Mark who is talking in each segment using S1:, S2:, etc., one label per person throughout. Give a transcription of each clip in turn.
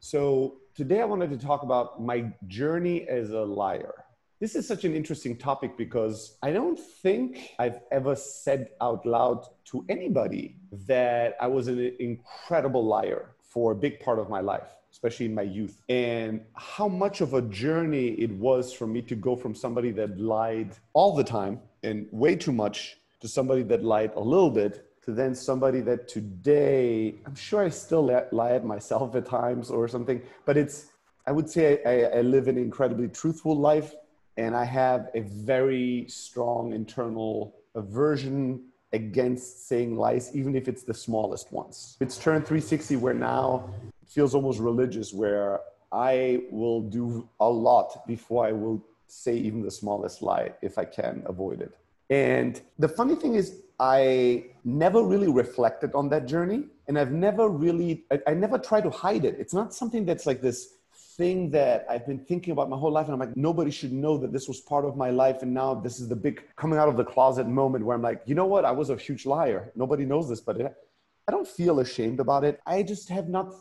S1: So, today I wanted to talk about my journey as a liar. This is such an interesting topic because I don't think I've ever said out loud to anybody that I was an incredible liar for a big part of my life, especially in my youth, and how much of a journey it was for me to go from somebody that lied all the time and way too much to somebody that lied a little bit to then somebody that today i'm sure i still lie at myself at times or something but it's i would say I, I, live an incredibly truthful life and i have a very strong internal aversion against saying lies even if it's the smallest ones. It's turned 360 where now it feels almost religious where i will do a lot before i will say even the smallest lie if i can avoid it and the funny thing is I never really reflected on that journey. And I've never really, I, I, never try to hide it. It's not something that's like this thing that I've been thinking about my whole life. And I'm like, nobody should know that this was part of my life. And now this is the big coming out of the closet moment where I'm like, you know what? I was a huge liar. Nobody knows this, but I don't feel ashamed about it. I just have not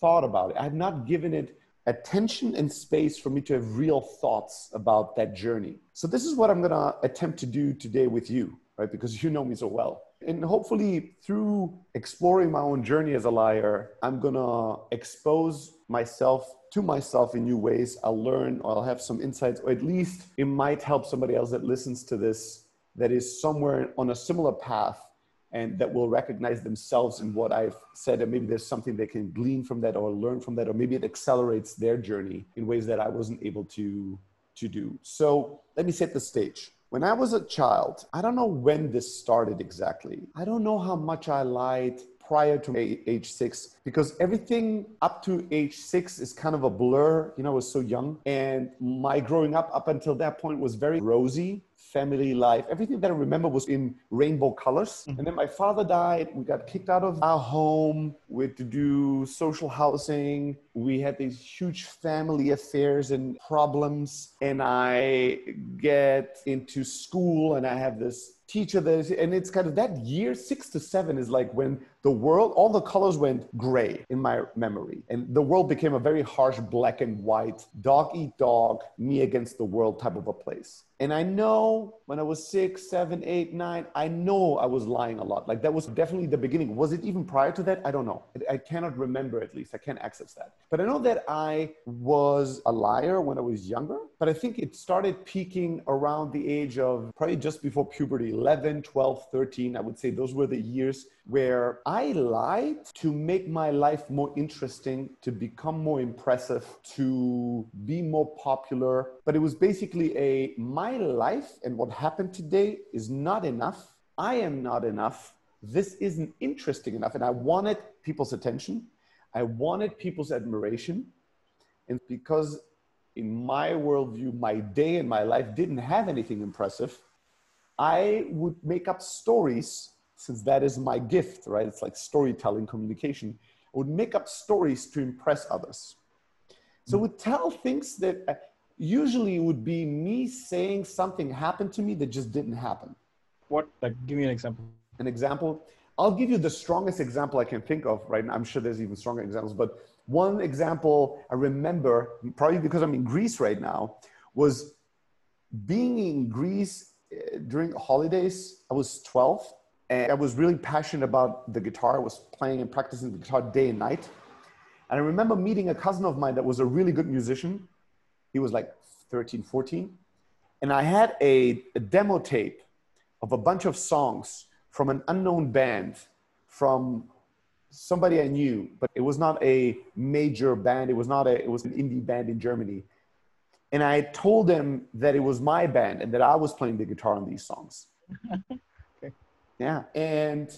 S1: thought about it. I have not given it attention and space for me to have real thoughts about that journey. So this is what I'm going to attempt to do today with you right? Because you know me so well. And hopefully, through exploring my own journey as a liar, I'm gonna expose myself to myself in new ways. I'll learn, or I'll have some insights, or at least it might help somebody else that listens to this that is somewhere on a similar path and that will recognize themselves in what I've said. And maybe there's something they can glean from that or learn from that, or maybe it accelerates their journey in ways that I wasn't able to, to do. So let me set the stage. When I was a child, I don't know when this started exactly. I don't know how much I lied prior to age six because everything up to age six is kind of a blur. You know, I was so young. And my growing up up until that point was very rosy family life. Everything that I remember was in rainbow colors. Mm-hmm. And then my father died. We got kicked out of our home. We had to do social housing. We had these huge family affairs and problems. And I get into school and I have this teacher that, and it's kind of that year six to seven is like when the world, all the colors went gray in my memory. And the world became a very harsh black and white, dog eat dog, me against the world type of a place. And I know when I was six, seven, eight, nine, I know I was lying a lot. Like that was definitely the beginning. Was it even prior to that? I don't know. I cannot remember at least. I can't access that. But I know that I was a liar when I was younger. But I think it started peaking around the age of probably just before puberty 11, 12, 13. I would say those were the years where I lied to make my life more interesting, to become more impressive, to be more popular. But it was basically a my life and what happened today is not enough. I am not enough. This isn't interesting enough. And I wanted people's attention, I wanted people's admiration. And because in my worldview, my day and my life didn't have anything impressive, I would make up stories since that is my gift, right? It's like storytelling, communication. I would make up stories to impress others. So would tell things that uh, usually would be me saying something happened to me that just didn't happen.
S2: What? Like, give me an example.
S1: An example. I'll give you the strongest example I can think of right now. I'm sure there's even stronger examples, but one example I remember, probably because I'm in Greece right now, was being in Greece uh, during holidays. I was 12 and I was really passionate about the guitar. I was playing and practicing the guitar day and night. And I remember meeting a cousin of mine that was a really good musician. He was like 13, 14. And I had a, a demo tape of a bunch of songs from an unknown band from somebody I knew, but it was not a major band. It was not a, it was an indie band in Germany. And I told them that it was my band and that I was playing the guitar on these songs. Yeah. And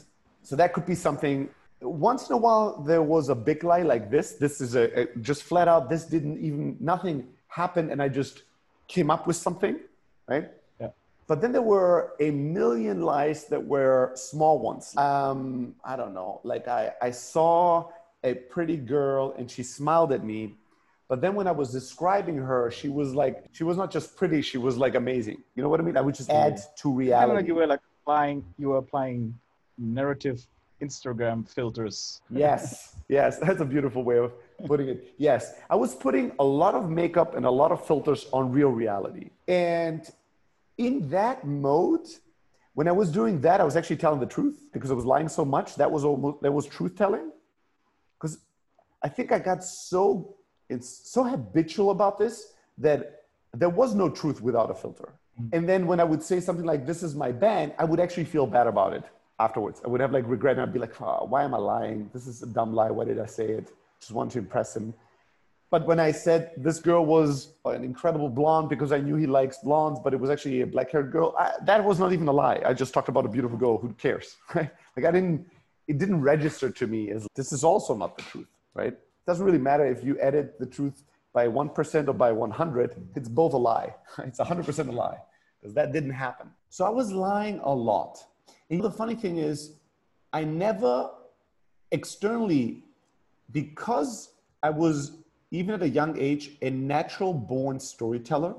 S1: so that could be something. Once in a while, there was a big lie like this. This is a, a just flat out, this didn't even, nothing happened. And I just came up with something, right?
S2: Yeah.
S1: But then there were a million lies that were small ones. Um, I don't know. Like I, I saw a pretty girl and she smiled at me. But then when I was describing her, she was like, she was not just pretty, she was like amazing. You know what I mean? I would just add to reality. Kind of
S2: like you were like applying you were applying narrative Instagram filters.
S1: yes, yes, that's a beautiful way of putting it. Yes, I was putting a lot of makeup and a lot of filters on real reality. And in that mode, when I was doing that, I was actually telling the truth because I was lying so much. That was almost that was truth telling. Because I think I got so it's so habitual about this that there was no truth without a filter. And then when I would say something like, "This is my band," I would actually feel bad about it afterwards. I would have like regret, and I'd be like, oh, "Why am I lying? This is a dumb lie. Why did I say it? Just want to impress him." But when I said this girl was an incredible blonde because I knew he likes blondes, but it was actually a black-haired girl, I, that was not even a lie. I just talked about a beautiful girl. Who cares, right? Like I didn't. It didn't register to me as this is also not the truth, right? It doesn't really matter if you edit the truth by 1% or by 100, it's both a lie. It's 100% a lie because that didn't happen. So I was lying a lot. And the funny thing is, I never externally, because I was, even at a young age, a natural born storyteller,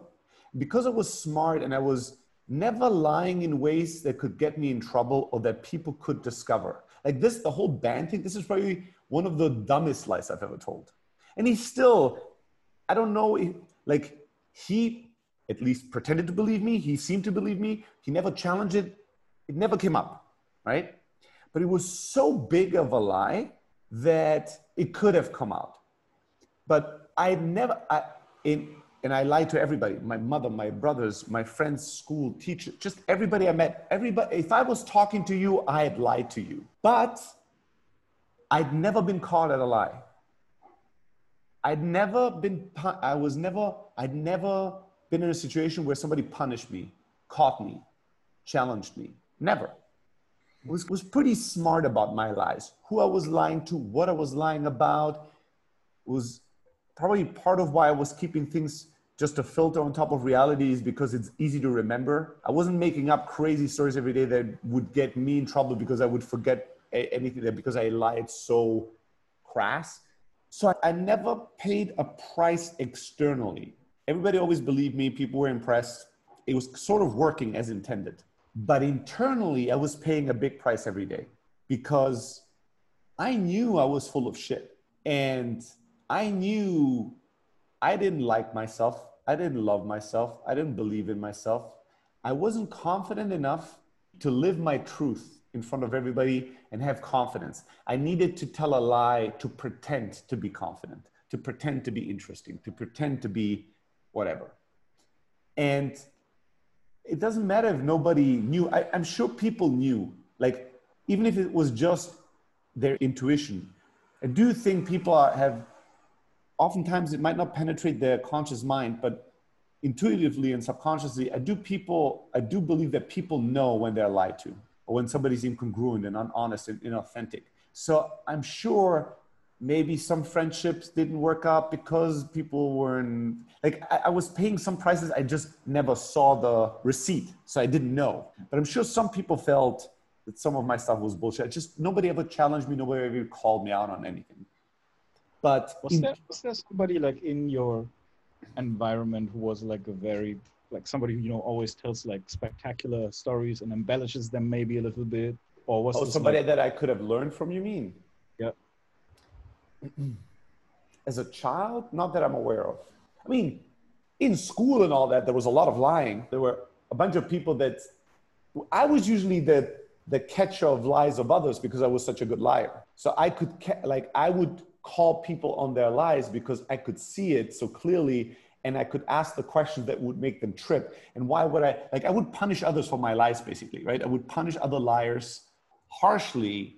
S1: because I was smart and I was never lying in ways that could get me in trouble or that people could discover. Like this, the whole band thing, this is probably one of the dumbest lies I've ever told. And he still, I don't know, if, like he at least pretended to believe me. He seemed to believe me. He never challenged it. It never came up, right? But it was so big of a lie that it could have come out. But I never, I, in, and I lied to everybody my mother, my brothers, my friends, school, teachers, just everybody I met. Everybody, if I was talking to you, I had lied to you. But I'd never been caught at a lie. I'd never been, I was never, I'd never been in a situation where somebody punished me, caught me, challenged me. Never. Was, was pretty smart about my lies. Who I was lying to, what I was lying about was probably part of why I was keeping things just a filter on top of reality is because it's easy to remember. I wasn't making up crazy stories every day that would get me in trouble because I would forget anything that because I lied so crass. So I, never paid a price externally everybody always believed me. People were impressed. It was sort of working as intended. But internally, I was paying a big price every day because I knew I was full of shit. And I knew I didn't like myself. I didn't love myself. I didn't believe in myself. I wasn't confident enough to live my truth in front of everybody and have confidence. I needed to tell a lie to pretend to be confident, to pretend to be interesting, to pretend to be whatever. And it doesn't matter if nobody knew. I, am sure people knew, like, even if it was just their intuition. I do think people are, have, oftentimes it might not penetrate their conscious mind, but intuitively and subconsciously, I do people, I do believe that people know when they're lied to or when somebody's incongruent and unhonest and inauthentic. So I'm sure maybe some friendships didn't work out because people weren't like I, I, was paying some prices. I just never saw the receipt so i didn't know. But i'm sure some people felt that some of my stuff was bullshit. Just nobody ever challenged me. Nobody ever called me out on anything. But
S2: was there, was there somebody like in your environment who was like a very like somebody who you know always tells like spectacular stories and embellishes them maybe a little bit or was
S1: oh somebody like, that i could have learned from you mean
S2: yeah
S1: as a child, not that I'm aware of. I mean, in school and all that, there was a lot of lying. There were a bunch of people that I was usually the the catcher of lies of others because I was such a good liar. So I could like I would call people on their lies because I could see it so clearly and I could ask the questions that would make them trip. And why would I like I would punish others for my lies basically, right? I would punish other liars harshly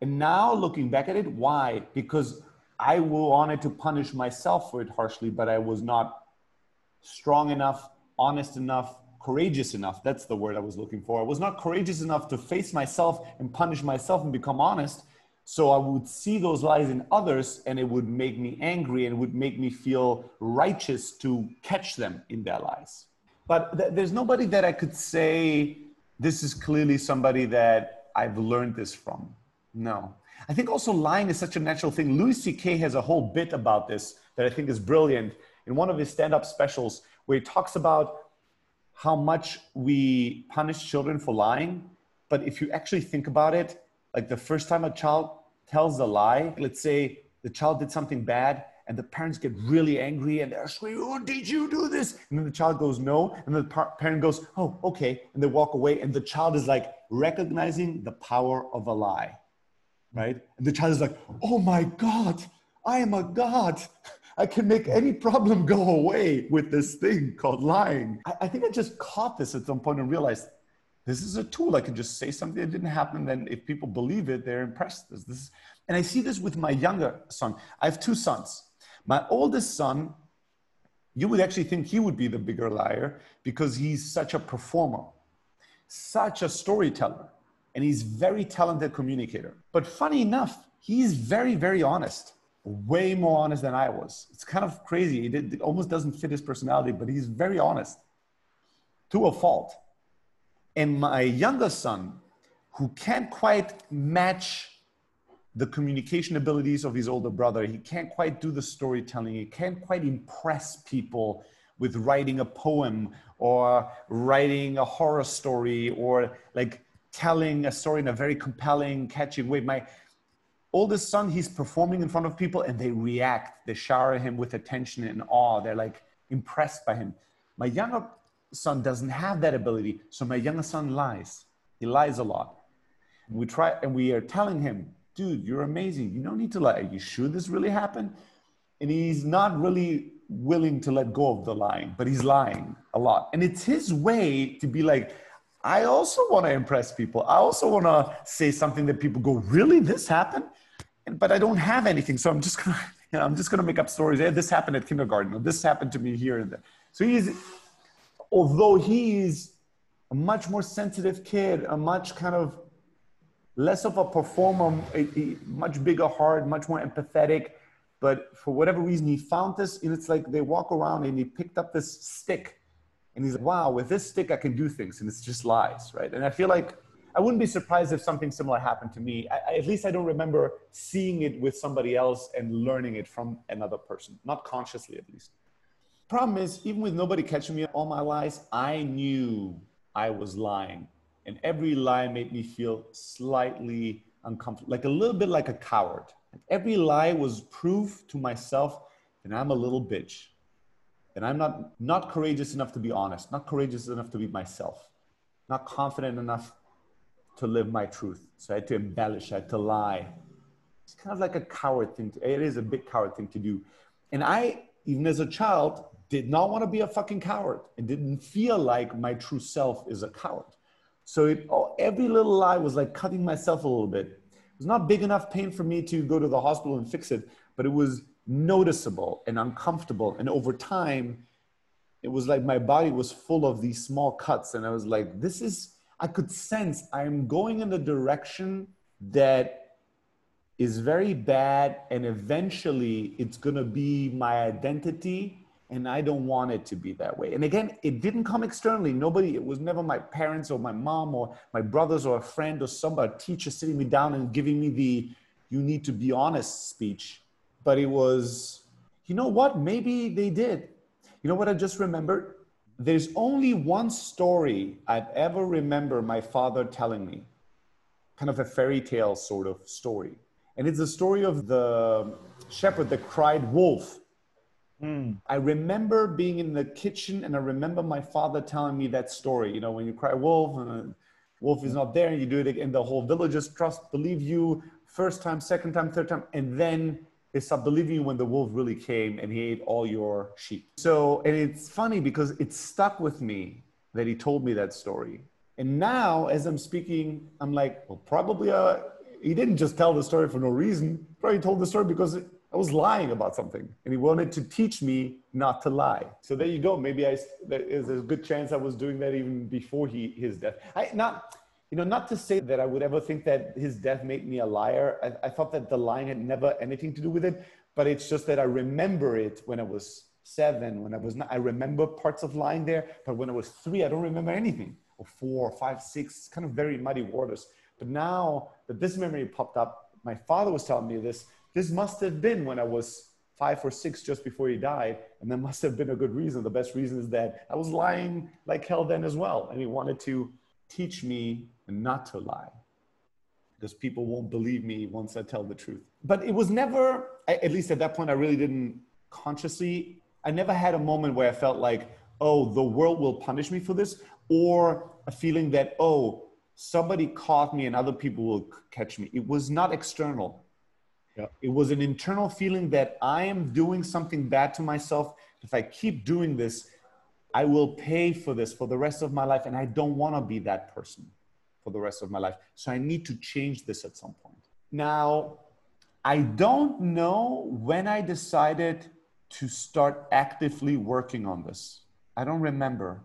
S1: and now looking back at it, why? Because I wanted to punish myself for it harshly, but I was not strong enough, honest enough, courageous enough. That's the word I was looking for. I was not courageous enough to face myself and punish myself and become honest. So I would see those lies in others and it would make me angry and it would make me feel righteous to catch them in their lies. But th- there's nobody that I could say, this is clearly somebody that I've learned this from. No. I think also lying is such a natural thing. Louis C.K. has a whole bit about this that I think is brilliant in one of his stand up specials where he talks about how much we punish children for lying. But if you actually think about it, like the first time a child tells a lie, let's say the child did something bad and the parents get really angry and they're screaming, oh, did you do this? And then the child goes, no. And the par- parent goes, oh, okay. And they walk away. And the child is like recognizing the power of a lie, right? And the child is like, oh my God, I am a God. I can make any problem go away with this thing called lying. I, I think I just caught this at some point and realized this is a tool. I can just say something that didn't happen. Then if people believe it, they're impressed. This, this, and I see this with my younger son. I have two sons. My oldest son, you would actually think he would be the bigger liar because he's such a performer, such a storyteller, and he's very talented communicator. But funny enough, he's very, very honest, way more honest than I was. It's kind of crazy. It, it almost doesn't fit his personality, but he's very honest to a fault. And my younger son, who can't quite match the communication abilities of his older brother. He can't quite do the storytelling. He can't quite impress people with writing a poem or writing a horror story or like telling a story in a very compelling, catchy way. My oldest son, he's performing in front of people and they react. They shower him with attention and awe. They're like impressed by him. My younger son doesn't have that ability. So my younger son lies. He lies a lot. We try and we are telling him, dude, you're amazing. You don't need to lie. Are you sure this really happened? And he's not really willing to let go of the lying, but he's lying a lot. And it's his way to be like, I also want to impress people. I also want to say something that people go, really, this happened? And, but I don't have anything. So I'm just going to, you know, I'm just going to make up stories. Hey, this happened at kindergarten. Or this happened to me here and there. So he's, although he's a much more sensitive kid, a much kind of less of a performer, a, a much bigger heart, much more empathetic. But for whatever reason, he found this, and it's like they walk around and he picked up this stick, and he's like, "Wow, with this stick, I can do things," and it's just lies, right? And I feel like I wouldn't be surprised if something similar happened to me. I, at least I don't remember seeing it with somebody else and learning it from another person, not consciously at least. Problem is, even with nobody catching me all my lies, I knew I was lying and every lie made me feel slightly uncomfortable, like a little bit like a coward. Every lie was proof to myself that I'm a little bitch, that I'm not, not courageous enough to be honest, not courageous enough to be myself, not confident enough to live my truth. So I had to embellish, I had to lie. It's kind of like a coward thing. To, it is a big coward thing to do. And I, even as a child, did not want to be a fucking coward and didn't feel like my true self is a coward. So it, oh, every little lie was like cutting myself a little bit. It was not big enough pain for me to go to the hospital and fix it, but it was noticeable and uncomfortable. And over time, it was like my body was full of these small cuts. And I was like, this is, I could sense I'm going in the direction that is very bad. And eventually it's going to be my identity and I don't want it to be that way. And again, it didn't come externally. Nobody, it was never my parents or my mom or my brothers or a friend or somebody, a teacher sitting me down and giving me the you need to be honest speech. But it was, you know what? Maybe they did. You know what I just remembered? There's only one story I've ever remember my father telling me, kind of a fairy tale sort of story. And it's the story of the shepherd that cried wolf Mm. I remember being in the kitchen and I remember my father telling me that story. You know, when you cry wolf and wolf is not there and you do it again, the whole village villagers trust, believe you first time, second time, third time, and then they stopped believing you when the wolf really came and he ate all your sheep. So, and it's funny because it stuck with me that he told me that story. And now, as I'm speaking, I'm like, well, probably uh, he didn't just tell the story for no reason. Probably told the story because I was lying about something, and he wanted to teach me not to lie. So there you go. Maybe I there's a good chance I was doing that even before he his death. I not you know not to say that I would ever think that his death made me a liar. I, I thought that the lying had never anything to do with it, but it's just that I remember it when I was seven, when I was not. I remember parts of lying there, but when I was three, I don't remember anything. Or four, five, six, kind of very muddy waters. But now that this memory popped up, my father was telling me this this must have been when I was five or six just before he died. And there must have been a good reason. The best reason is that I was lying like hell then as well. And he wanted to teach me not to lie. because people won't believe me once I tell the truth. But it was never, at least at that point, I really didn't consciously, I never had a moment where I felt like, oh, the world will punish me for this, or a feeling that, oh, somebody caught me and other people will catch me. It was not external. Yeah. It was an internal feeling that I am doing something bad to myself. If I keep doing this, I will pay for this for the rest of my life. And I don't want to be that person for the rest of my life. So I need to change this at some point. Now, I don't know when I decided to start actively working on this. I don't remember.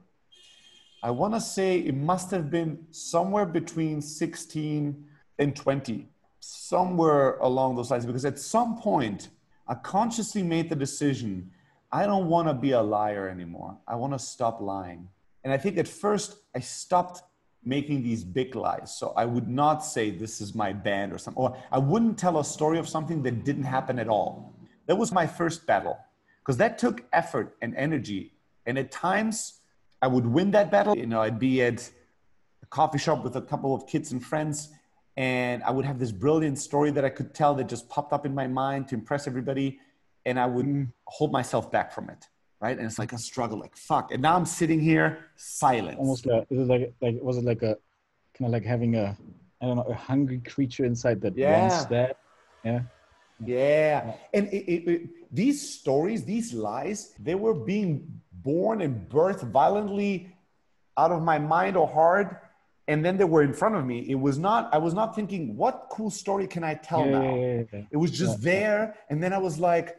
S1: I want to say it must have been somewhere between 16 and 20, somewhere along those lines, because at some point I consciously made the decision I don't want to be a liar anymore. I want to stop lying. And I think at first I stopped making these big lies. So I would not say this is my band or something, or I wouldn't tell a story of something that didn't happen at all. That was my first battle because that took effort and energy. And at times I would win that battle. You know, I'd be at a coffee shop with a couple of kids and friends, and I would have this brilliant story that I could tell that just popped up in my mind to impress everybody. And I would mm. hold myself back from it. Right. And it's like a struggle, like fuck. And now I'm sitting here silent.
S2: Almost like, is it like, like, was it like a kind of like having a, I don't know, a hungry creature inside that yeah. wants that?
S1: Yeah. Yeah. And it, it, it, these stories, these lies, they were being born and birthed violently out of my mind or heart and then they were in front of me it was not i was not thinking what cool story can i tell yeah, now? yeah, yeah, it was just there and then i was like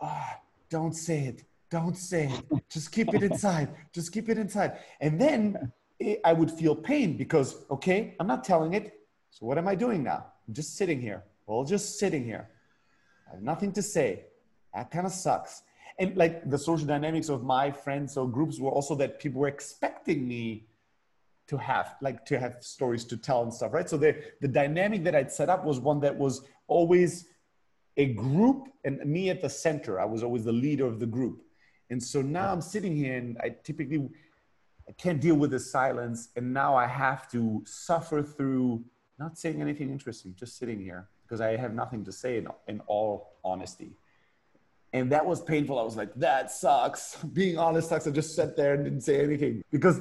S1: ah oh, don't say it don't say it. Just keep it inside just keep it inside. And then it, i would feel pain because okay i'm not telling it so what am i doing now? I'm just sitting here well just sitting here. I have nothing to say. That kind of sucks. And like the social dynamics of my friends or groups were also that people were expecting me to have like to have stories to tell and stuff right so the the dynamic that i'd set up was one that was always a group and me at the center i was always the leader of the group and so now i'm sitting here and i typically i can't deal with the silence and now i have to suffer through not saying anything interesting just sitting here because i have nothing to say in, in all honesty and that was painful. I was like, that sucks. Being honest sucks. I just sat there and didn't say anything because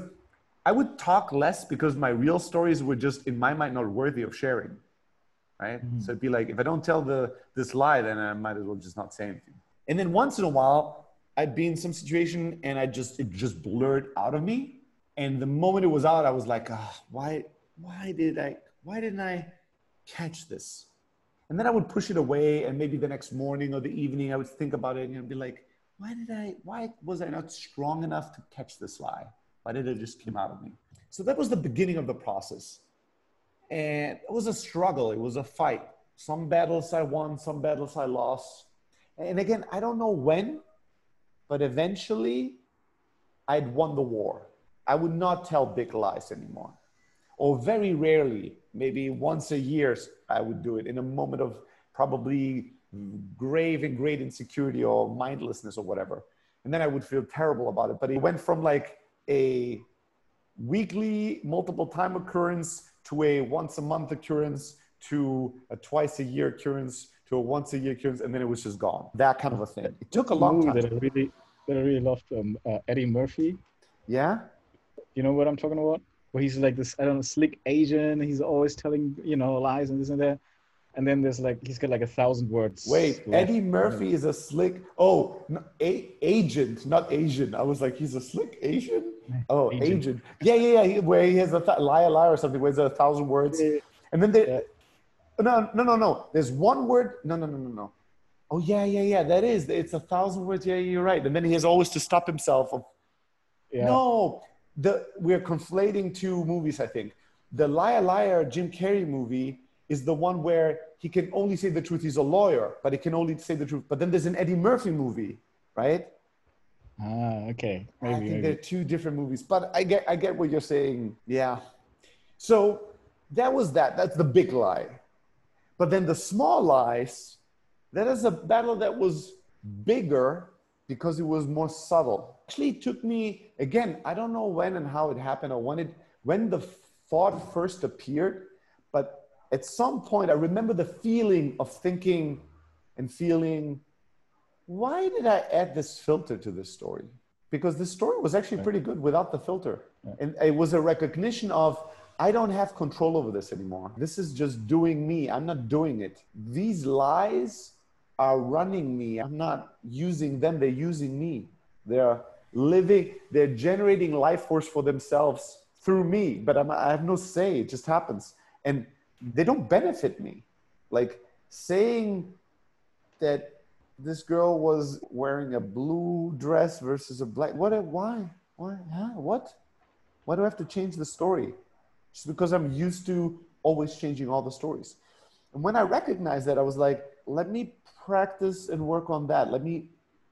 S1: I would talk less because my real stories were just in my mind not worthy of sharing. Right. Mm-hmm. So it'd be like, if I don't tell the this lie, then I might as well just not say anything. And then once in a while, I'd be in some situation and I just it just blurred out of me. And the moment it was out, I was like, oh, why why did I why didn't I catch this? And then I would push it away, and maybe the next morning or the evening, I would think about it and be like, why did I, why was I not strong enough to catch this lie? Did it just came out of me? So that was the beginning of the process. And it was a struggle, it was a fight. Some battles I won, some battles I lost. And again, I don't know when, but eventually I'd won the war. I would not tell big lies anymore or very rarely, maybe once a year, I would do it in a moment of probably grave and great insecurity or mindlessness or whatever. And then I would feel terrible about it. But it went from like a weekly, multiple time occurrence to a once a month occurrence to a twice a year occurrence to a once a year occurrence, and then it was just gone. That kind of a thing. It took a long time.
S2: That I really, that I really loved um, uh, Eddie Murphy.
S1: Yeah.
S2: You know what I'm talking about? where he's like this I don't know slick Asian. He's always telling you know lies and this and that. And then there's like he's got like a thousand words.
S1: Wait, left. Eddie Murphy is a slick. Oh, no, a, agent, not Asian. I was like, he's a slick Asian. Oh, agent. agent. Yeah, yeah, yeah. Where he has a th- liar, liar or something. Where there's a thousand words. And then they. Yeah. No, no, no, no. There's one word. No, no, no, no, no. Oh yeah, yeah, yeah. That is. It's a thousand words. Yeah, you're right. And then he has always to stop himself. Of, yeah. No, the we're conflating two movies. I think the Liar Liar Jim Carrey movie is the one where he can only say the truth. He's a lawyer, but he can only say the truth. But then there's an Eddie Murphy movie, right?
S2: Ah, okay.
S1: Maybe, I think maybe. they're two different movies, but I get I get what you're saying. Yeah. So that was that. That's the big lie. But then the small lies, that is a battle that was bigger because it was more subtle. Actually, it took me again. I don't know when and how it happened or when it when the thought first appeared, at some point, I remember the feeling of thinking and feeling, why did I add this filter to this story? Because the story was actually pretty good without the filter.
S2: Yeah.
S1: And it was a recognition of, I don't have control over this anymore. This is just doing me. I'm not doing it. These lies are running me. I'm not using them, they're using me. They're living, they're generating life force for themselves through me, but I'm, I have no say. It just happens. And they don't benefit me. Like saying that this girl was wearing a blue dress versus a black, what, why? Why? Huh? What? Why do I have to change the story? Just because I'm used to always changing all the stories. And when I recognized that, I was like, let me practice and work on that. Let me,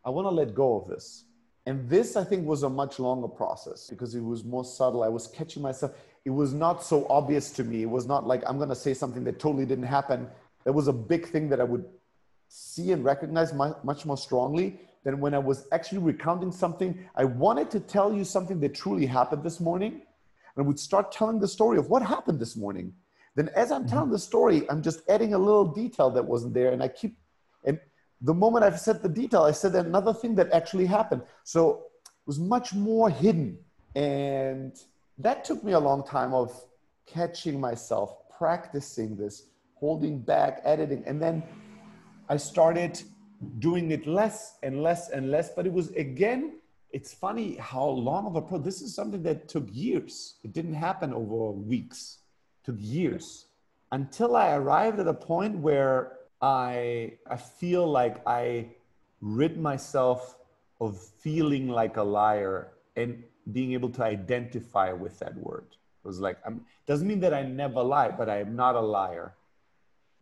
S1: I want to let go of this. And this, I think, was a much longer process because it was more subtle. I was catching myself. It was not so obvious to me. It was not like I'm going to say something that totally didn't happen. That was a big thing that I would see and recognize much more strongly than when I was actually recounting something. I wanted to tell you something that truly happened this morning. And I would start telling the story of what happened this morning. Then, as I'm telling mm-hmm. the story, I'm just adding a little detail that wasn't there. And I keep, and the moment I've said the detail, I said another thing that actually happened. So it was much more hidden. And that took me a long time of catching myself, practicing this, holding back, editing. And then I started doing it less and less and less. But it was again, it's funny how long of a pro. This is something that took years. It didn't happen over weeks. It took years until I arrived at a point where I I feel like I rid myself of feeling like a liar and being able to identify with that word. It was like I'm doesn't mean that I never lie, but I am not a liar.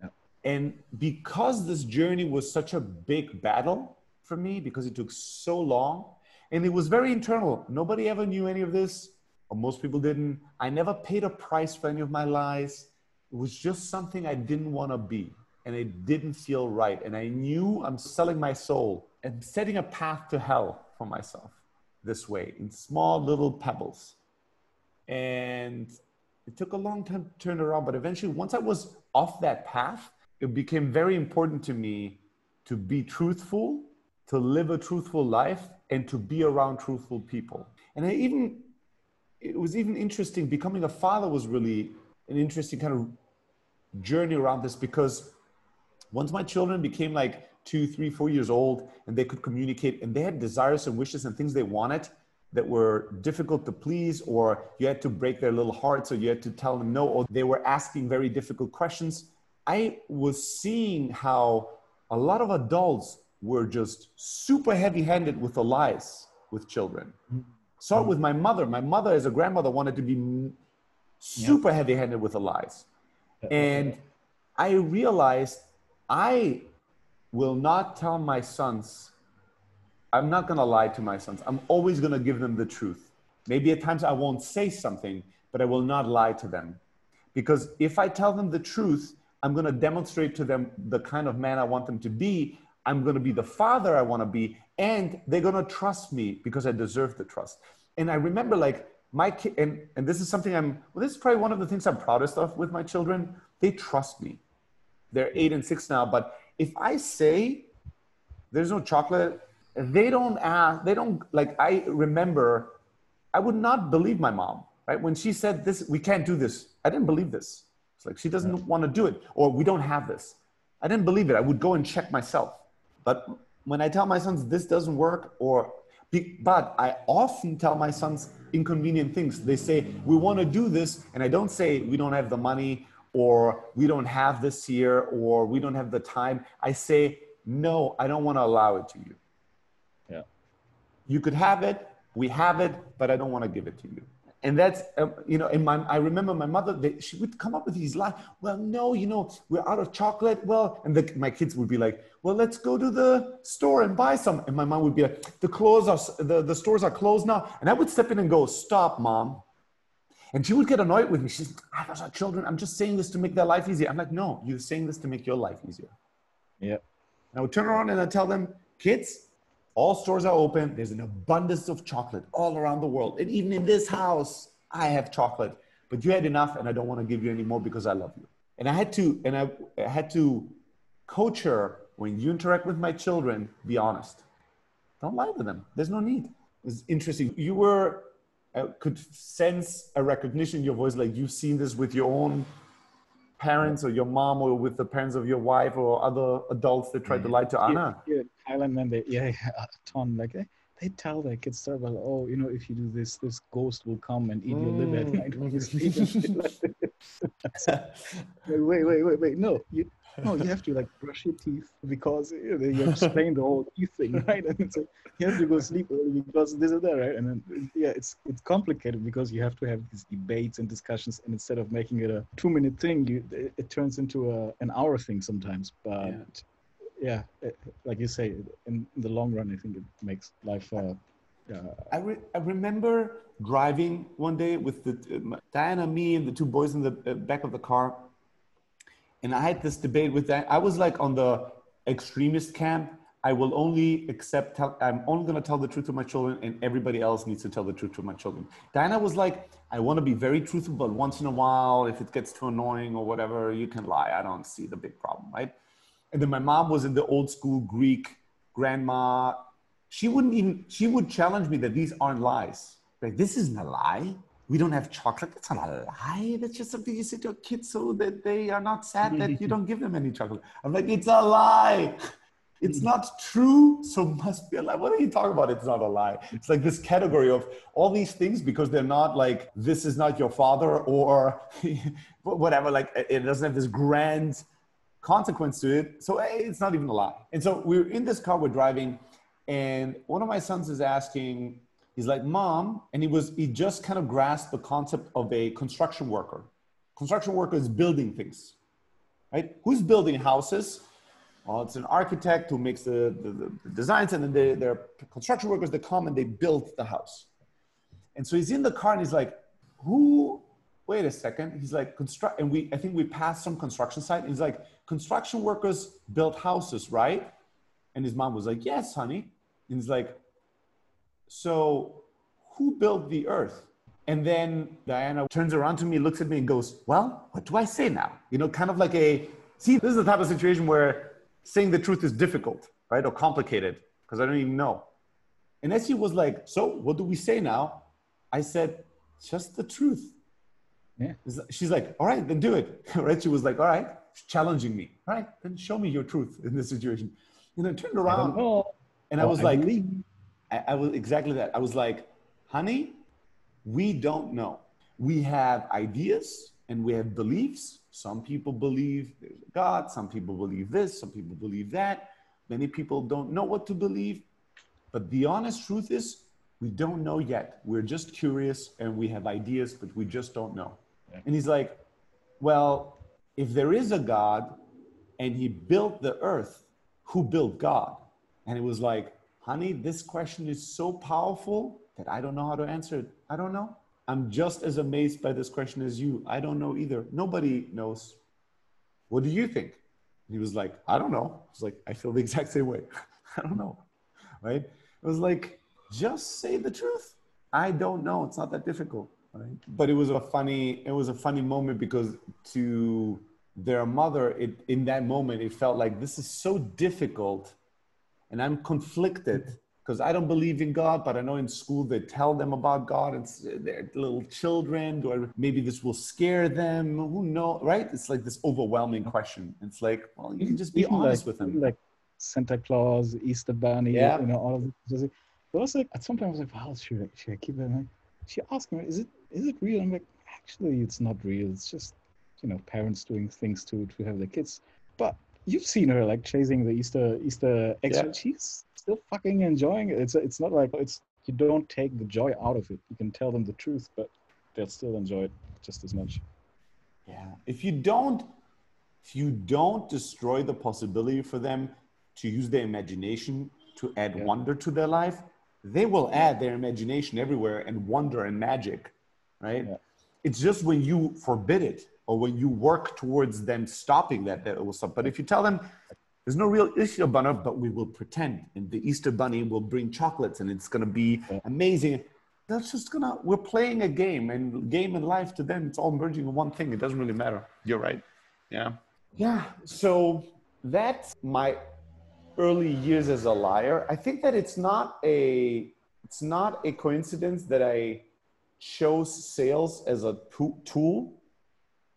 S1: Yeah. And because this journey was such a big battle for me, because it took so long, and it was very internal. Nobody ever knew any of this, or most people didn't. I never paid a price for any of my lies. It was just something I didn't want to be and it didn't feel right. And I knew I'm selling my soul and setting a path to hell for myself this way in small little pebbles. And it took a long time to turn around, but eventually, once I was off that path, it became very important to me to be truthful, to live a truthful life, and to be around truthful people. And I even, it was even interesting, becoming a father was really an interesting kind of journey around this because once my children became like two, three, four years old and they could communicate and they had desires and wishes and things they wanted that were difficult to please, or you had to break their little hearts, or you had to tell them no, or they were asking very difficult questions. I was seeing how a lot of adults were just super heavy handed with the lies with children. Start mm-hmm. with my mother. My mother, as a grandmother, wanted to be super heavy handed with the lies. And I realized I will not tell my sons, I'm not going to lie to my sons. I'm always going to give them the truth. Maybe at times I won't say something, but I will not lie to them. Because if I tell them the truth, I'm going to demonstrate to them the kind of man I want them to be. I'm going to be the father I want to be. And they're going to trust me because I deserve the trust. And I remember, like, my kid, and, and this is something I'm, well, this is probably one of the things I'm proudest of with my children. They trust me they're eight and six now. But if I say there's no chocolate, they don't ask, they don't like, I remember I would not believe my mom, right? When she said this, we can't do this. I didn't believe this. It's like, she doesn't want to do it or we don't have this. I didn't believe it. I would go and check myself. But when I tell my sons this doesn't work or, but I often tell my sons inconvenient things. They say, we want to do this. And I don't say we don't have the money or we don't have this here or we don't have the time i say no i don't want to allow it to you.
S2: Yeah.
S1: You could have it we have it but i don't want to give it to you. And that's uh, you know in my i remember my mother they, she would come up with these lies well no you know we're out of chocolate. Well and the, my kids would be like well let's go to the store and buy some. And my mom would be like the clothes are the, the stores are closed now. And i would step in and go stop mom and she would get annoyed with me. She's, ah, those are children. I'm just saying this to make their life easier. I'm like, no, you're saying this to make your life easier.
S2: Yeah.
S1: And I would turn around and I tell them, kids, all stores are open. There's an abundance of chocolate all around the world. And even in this house, I have chocolate. But you had enough and I don't want to give you any more because I love you. And I had to, and I, I had to coach her when you interact with my children, be honest. Don't lie to them. There's no need. It's interesting. You were, I could sense a recognition in your voice, like you've seen this with your own parents or your mom or with the parents of your wife or other adults that tried to mm. lie to Anna.
S2: Yeah, Thailand, and they, yeah, yeah, a ton. Like they, they tell their kids stuff about, oh, you know, if you do this, this ghost will come and eat your liver at mm. night you sleep. And shit like wait, wait, wait, wait. No, you, no, you have to like brush your teeth because you, know, you explain the whole teeth thing, right? And it's like you have to go sleep early because this or that, right? And then yeah, it's it's complicated because you have to have these debates and discussions, and instead of making it a two-minute thing, you it, it turns into a an hour thing sometimes. But yeah, it, like you say, in, in, the long run, I think it makes life. Uh, uh,
S1: I, re- I remember driving one day with the uh, Diana, me, and the two boys in the uh, back of the car, and I had this debate with that. I was like on the extremist camp. I will only accept. Tell, I'm only going to tell the truth to my children, and everybody else needs to tell the truth to my children. Diana was like, I want to be very truthful, but once in a while, if it gets too annoying or whatever, you can lie. I don't see the big problem, right? And then my mom was in the old school Greek grandma. She wouldn't even. She would challenge me that these aren't lies. Like this isn't a lie we don't have chocolate. That's not a lie. That's just something you say to your kids so that they are not sad that you don't give them any chocolate. I'm like, it's a lie. It's hmm. not true, so must be a lie. What are you talking about? It's not a lie. It's like this category of all these things because they're not like this is not your father or whatever. Like it doesn't have this grand consequence to it. So hey, it's not even a lie. And so we're in this car, we're driving, and one of my sons is asking, He's like, Mom, and he was he just kind of grasped the concept of a construction worker. Construction worker is building things, right? Who's building houses? Well, it's an architect who makes the, the, the designs, and then they, they're construction workers that come and they build the house. And so he's in the car and he's like, Who? Wait a second. He's like, construct, and we I think we passed some construction site. And he's like, construction workers build houses, right? And his mom was like, Yes, honey. And he's like, so who built the earth? And then Diana turns around to me, looks at me, and goes, Well, what do I say now? You know, kind of like a see, this is the type of situation where saying the truth is difficult, right? Or complicated, because I don't even know. And Essie was like, So what do we say now? I said, Just the truth.
S2: Yeah.
S1: She's like, All right, then do it. right? She was like, All right, challenging me. All right, then show me your truth in this situation. And I turned around
S2: I
S1: and I was I like, believe. I, I was exactly that. I was like, honey, we don't know. We have ideas and we have beliefs. Some people believe there's a God, some people believe this, some people believe that. Many people don't know what to believe. But the honest truth is, we don't know yet. We're just curious and we have ideas, but we just don't know. Yeah. And he's like, well, if there is a God and he built the earth, who built God? And it was like, honey, this question is so powerful that I don't know how to answer it. I don't know. I'm just as amazed by this question as you. I don't know either. Nobody knows. What do you think? And he was like, I don't know. I was like, I feel the exact same way. I don't know. Right? It was like, just say the truth. I don't know. It's not that difficult. Right? But it was a funny, it was a funny moment because to their mother, it, in that moment, it felt like this is so difficult and I'm conflicted because I don't believe in God, but I know in school they tell them about God and they're little children, or maybe this will scare them. Who knows, right? It's like this overwhelming question. It's like, well, you can just be honest
S2: like,
S1: with them.
S2: Like Santa Claus, Easter Bunny, yeah. you know, all of this. But also, like, at some point, I was like, well, should I, should I keep it? And like, she asked me, is it is it real? I'm like, actually, it's not real. It's just, you know, parents doing things to to have their kids. But you've seen her like chasing the Easter Easter egg. Yeah. She's still fucking enjoying it. It's it's not like it's you don't take the joy out of it. You can tell them the truth, but they'll still enjoy it just as much.
S1: Yeah. If you don't if you don't destroy the possibility for them to use their imagination to add yeah. wonder to their life, they will add their imagination everywhere and wonder and magic, right? Yeah. It's just when you forbid it or when you work towards them stopping that, that will stop. But if you tell them there's no real Easter bunny, but we will pretend, and the Easter bunny will bring chocolates, and it's going to be amazing. That's just gonna. We're playing a game, and game and life to them, it's all merging in one thing. It doesn't really matter. You're right.
S2: Yeah.
S1: Yeah. So that's my early years as a liar. I think that it's not a it's not a coincidence that I chose sales as a tool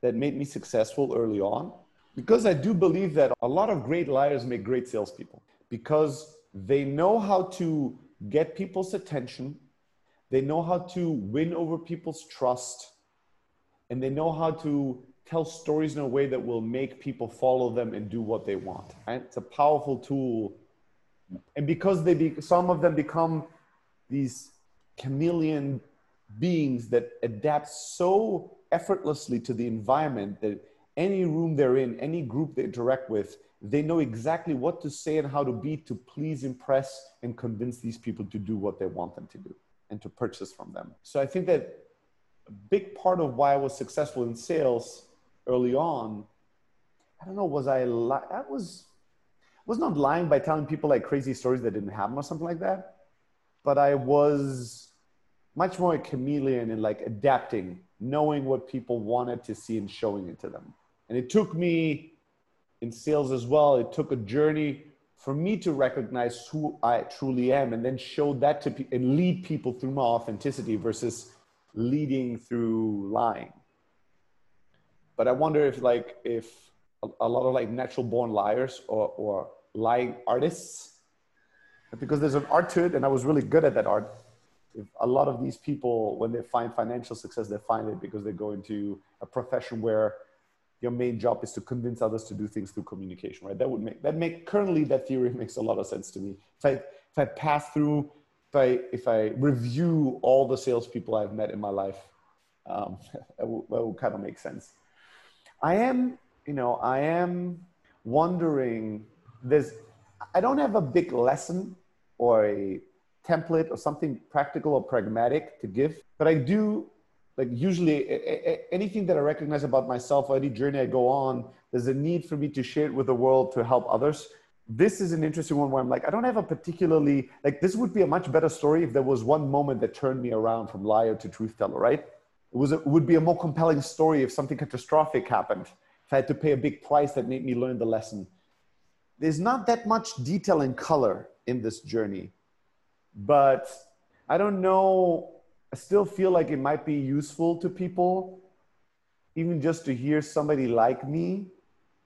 S1: that made me successful early on because I do believe that a lot of great liars make great salespeople because they know how to get people's attention, they know how to win over people's trust, and they know how to tell stories in a way that will make people follow them and do what they want. Right? It's a powerful tool. And because they be, some of them become these chameleon beings that adapt so effortlessly to the environment that any room they're in, any group they interact with, they know exactly what to say and how to be to please impress and convince these people to do what they want them to do and to purchase from them. So I think that a big part of why I was successful in sales early on, I don't know, was I, li- I was, was not lying by telling people like crazy stories that didn't happen or something like that, but I was much more a chameleon in like adapting, knowing what people wanted to see and showing it to them. And it took me in sales as well, it took a journey for me to recognize who I truly am and then show that to people and lead people through my authenticity versus leading through lying. But I wonder if like if a, lot of like natural born liars or, or lying artists, because there's an art to it and I was really good at that art. If a lot of these people, when they find financial success, they find it because they go into a profession where your main job is to convince others to do things through communication, right? That would make that make currently that theory makes a lot of sense to me. If I if I pass through, if I if I review all the salespeople I've met in my life, um, that, will, that will kind of make sense. I am, you know, I am wondering. There's, I don't have a big lesson or a template or something practical or pragmatic to give, but I do like usually anything that I recognize about myself or any journey I go on, there's a need for me to share it with the world to help others. This is an interesting one where I'm like, I don't have a particularly like this would be a much better story if there was one moment that turned me around from liar to truth teller, right? It was it would be a more compelling story if something catastrophic happened. If I had to pay a big price that made me learn the lesson. There's not that much detail and color in this journey, but I don't know. I still feel like it might be useful to people, even just to hear somebody like me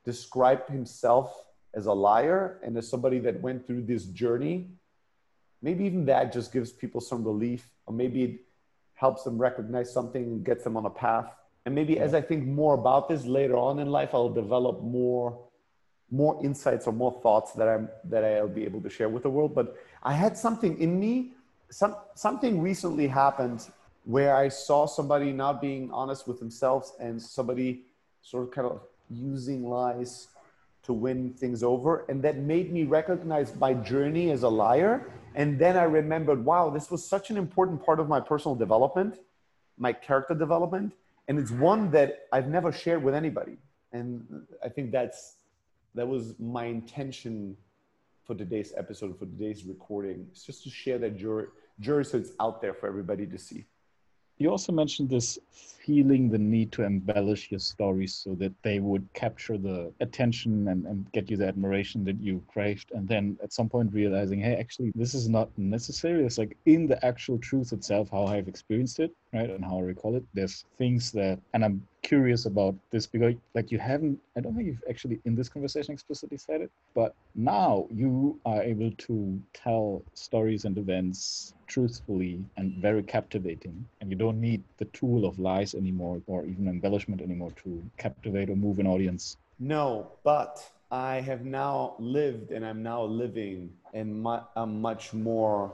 S1: describe himself as a liar and as somebody that went through this journey. Maybe even that just gives people some relief, or maybe it helps them recognize something, and gets them on a path. And maybe yeah. as I think more about this later on in life, I'll develop more more insights or more thoughts that I'm that I'll be able to share with the world. But I had something in me, some something recently happened where I saw somebody not being honest with themselves and somebody sort of kind of using lies to win things over. And that made me recognize my journey as a liar and then I remembered, wow, this was such an important part of my personal development, my character development. And it's one that I've never shared with anybody. And I think that's that was my intention for today's episode, for today's recording. It's just to share that jury, jury so it's out there for everybody to see.
S2: You also mentioned this feeling the need to embellish your stories so that they would capture the attention and, and get you the admiration that you craved. And then at some point realizing, hey, actually, this is not necessary. It's like in the actual truth itself, how I've experienced it, right? And how I recall it. There's things that, and I'm curious about this because like you haven't i don't think you've actually in this conversation explicitly said it but now you are able to tell stories and events truthfully and very captivating and you don't need the tool of lies anymore or even embellishment anymore to captivate or move an audience
S1: no but i have now lived and i'm now living in a much more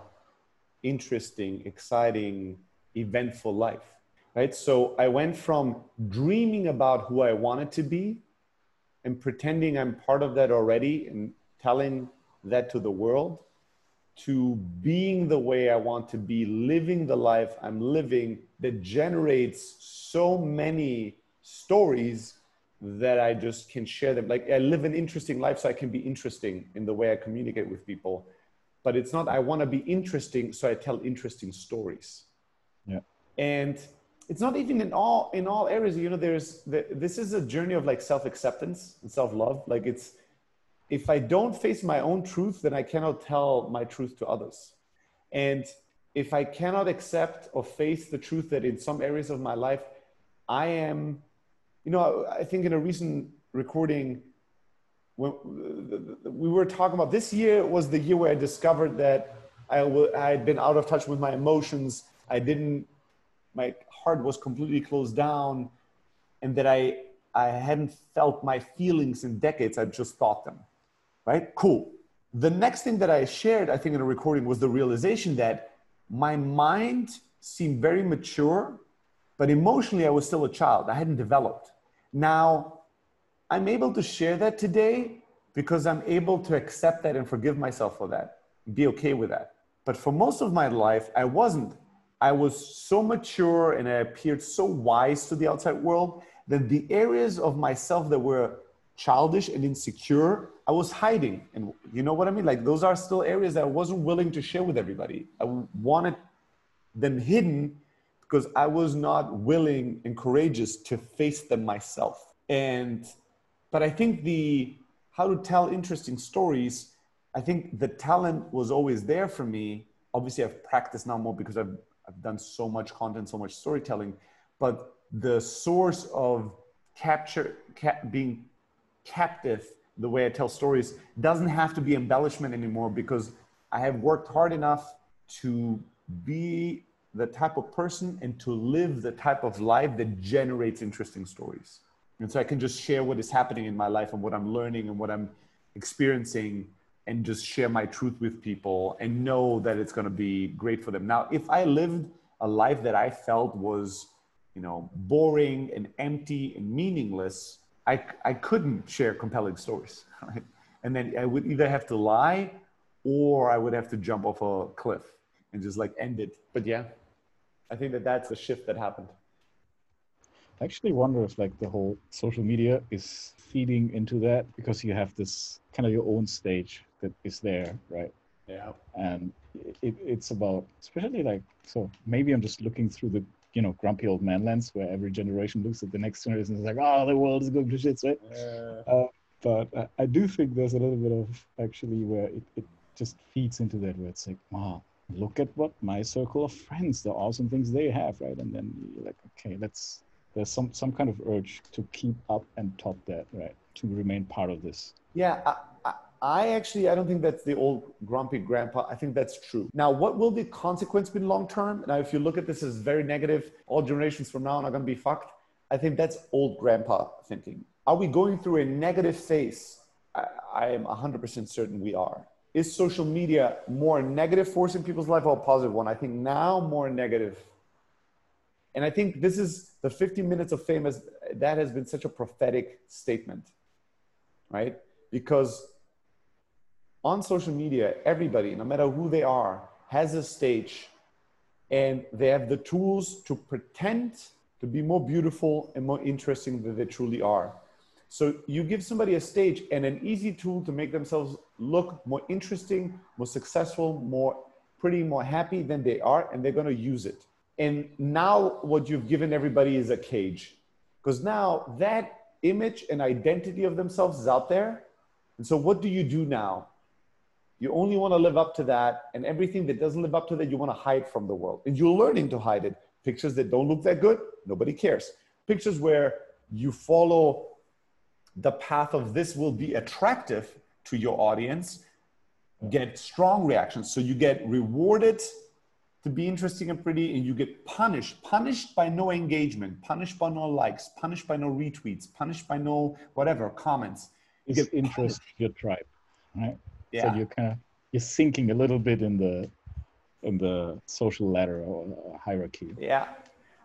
S1: interesting exciting eventful life right? So I went from dreaming about who I wanted to be and pretending I'm part of that already and telling that to the world to being the way I want to be, living the life I'm living that generates so many stories that I just can share them. Like I live an interesting life, so I can be interesting in the way I communicate with people. But it's not, I want to be interesting, so I tell interesting stories.
S2: Yeah.
S1: And it's not even in all in all areas you know there's the, this is a journey of like self-acceptance and self-love like it's if i don't face my own truth then i cannot tell my truth to others. And if i cannot accept or face the truth that in some areas of my life i am you know i think in a recent recording when we were talking about this year was the year where i discovered that I, w- I had been out of touch with my emotions. I didn't my heart was completely closed down and that I, I hadn't felt my feelings in decades. I just thought them, right? Cool. The next thing that I shared, I think in a recording was the realization that my mind seemed very mature, but emotionally I was still a child. I hadn't developed. Now I'm able to share that today because I'm able to accept that and forgive myself for that, be okay with that. But for most of my life, I wasn't. I was so mature and I appeared so wise to the outside world that the areas of myself that were childish and insecure, I was hiding. And you know what I mean? Like those are still areas that I wasn't willing to share with everybody. I wanted them hidden because I was not willing and courageous to face them myself. And, but I think the, how to tell interesting stories, I think the talent was always there for me. Obviously, I've practiced now more because I've I've done so much content, so much storytelling, but the source of capture, ca- being captive, the way I tell stories, doesn't have to be embellishment anymore because I have worked hard enough to be the type of person and to live the type of life that generates interesting stories. And so I can just share what is happening in my life and what I'm learning and what I'm experiencing and just share my truth with people and know that it's going to be great for them. Now, if I lived a life that I felt was, you know, boring and empty and meaningless, I, I couldn't share compelling stories. Right? And then I would either have to lie or I would have to jump off a cliff and just like end it. But yeah, I think that that's the shift that happened.
S2: I actually wonder if like the whole social media is feeding into that because you have this kind of your own stage that is there, right?
S1: Yeah.
S2: And it, it's about, especially like, so maybe I'm just looking through the, you know, grumpy old man lens where every generation looks at the next generation and is like, oh, the world is going to shit, right? Yeah. Uh, but I, I, do think there's a little bit of actually where it, it just feeds into that, where it's like, wow, look at what my circle of friends, the awesome things they have, right? And then you're like, okay, let's, there's some, some kind of urge to keep up and top that, right? To remain part of this.
S1: Yeah. I, actually, I don't think that's the old grumpy grandpa. I think that's true. Now, what will the consequence be long term? Now, if you look at this as very negative, all generations from now are going to be fucked. I think that's old grandpa thinking. Are we going through a negative phase? I, I am 100% certain we are. Is social media more negative force in people's life or a positive one? I think now more negative. And I think this is the 15 minutes of fame that has been such a prophetic statement, right? Because on social media, everybody, no matter who they are, has a stage and they have the tools to pretend to be more beautiful and more interesting than they truly are. So you give somebody a stage and an easy tool to make themselves look more interesting, more successful, more pretty, more happy than they are, and they're going to use it. And now what you've given everybody is a cage. Because now that image and identity of themselves is out there. And so what do you do now? You only want to live up to that. And everything that doesn't live up to that, you want to hide from the world. And you're learning to hide it. Pictures that don't look that good, nobody cares. Pictures where you follow the path of this will be attractive to your audience, get strong reactions. So you get rewarded to be interesting and pretty, and you get punished, punished by no engagement, punished by no likes, punished by no retweets, punished by no whatever comments.
S2: You get interest your tribe, right? Yeah. so you're kind of you're sinking a little bit in the in the social ladder or uh, hierarchy.
S1: Yeah.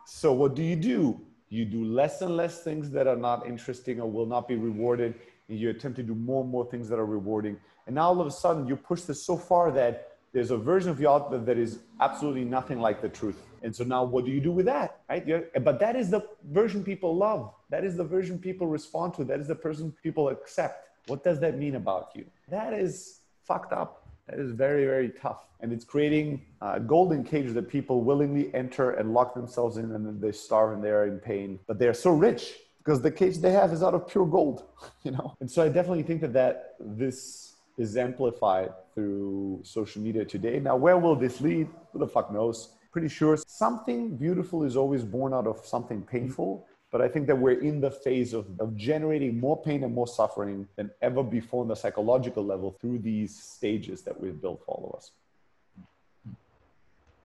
S1: So what do you do? You do less and less things that are not interesting or will not be rewarded and you attempt to do more and more things that are rewarding. And now all of a sudden you push this so far that there's a version of you out there that is absolutely nothing like the truth. And so now what do you do with that right? You're, but that is the version people love. That is the version people respond to. That is the person people accept. What does that mean about you? That is fucked up. That is very, very tough. And it's creating a golden cage that people willingly enter and lock themselves in and then they starve and they're in pain. But they're so rich because the cage they have is out of pure gold, you know? And so I definitely think that, that this is amplified through social media today. Now, where will this lead? Who the fuck knows? Pretty sure something beautiful is always born out of something painful. But I think that we're in the phase of, of generating more pain and more suffering than ever before on the psychological level through these stages that we've built for all of us.